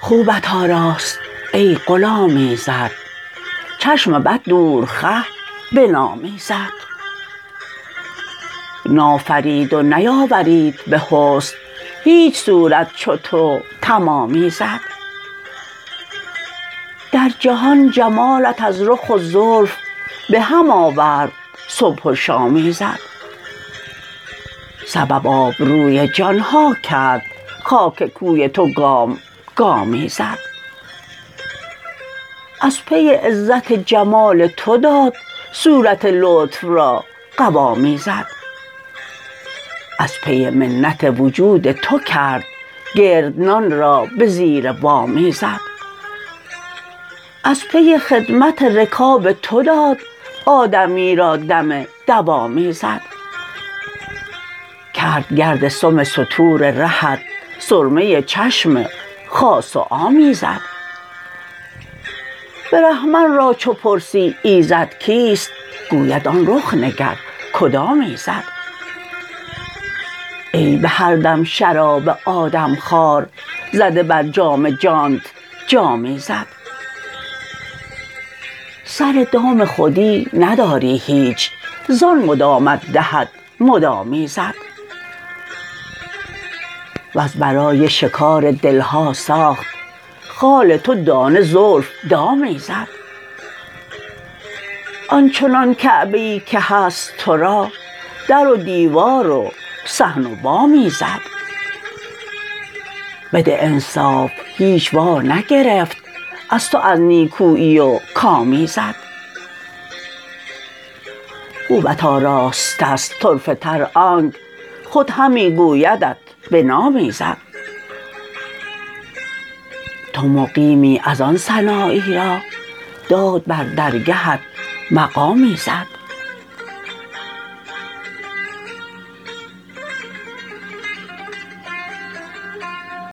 خوبت آراست ای غلام ایزد چشم بد دور خه بنام ایزد نافرید و نیاورید به حسن هیچ صورت چو تو تمام ایزد در جهان جمالت از رخ و زلف به هم آورد صبح و شام ایزد سبب آبروی جان ها کرد خاک کوی تو گام گام ایزد از پی عزت جمال تو داد صورت لطف را قوام ایزد از پی منت وجود تو کرد گردنان را به زیر وام ایزد از پی خدمت رکاب تو داد آدمی را دم دوام ایزد کرد گرد سم ستور رهت سرمه چشم خاص و عام ایزد برهمن را چو پرسی ایزد کیست گوید آن رخ نگر کدام ایزد ای به هر دم شراب آدم خوار زده بر جام جانت جام ایزد سر دام خودی نداری هیچ. زان مدامت دهد مدام ایزد وز برای شکار دل ها ساخت خال تو دانه زلف دام ایزد آن چنان کعبه ای که هست تو را در و دیوار و صحن و بام ایزد بده انصاف هیچ وا نگرفت از تو از نیکویی و کام ایزد خوبت آراسته ست طرفه تر آنک خود همی گویدت به نام ایزد تو مقیمی از آن سنایی را داد بر درگهت مقام ایزد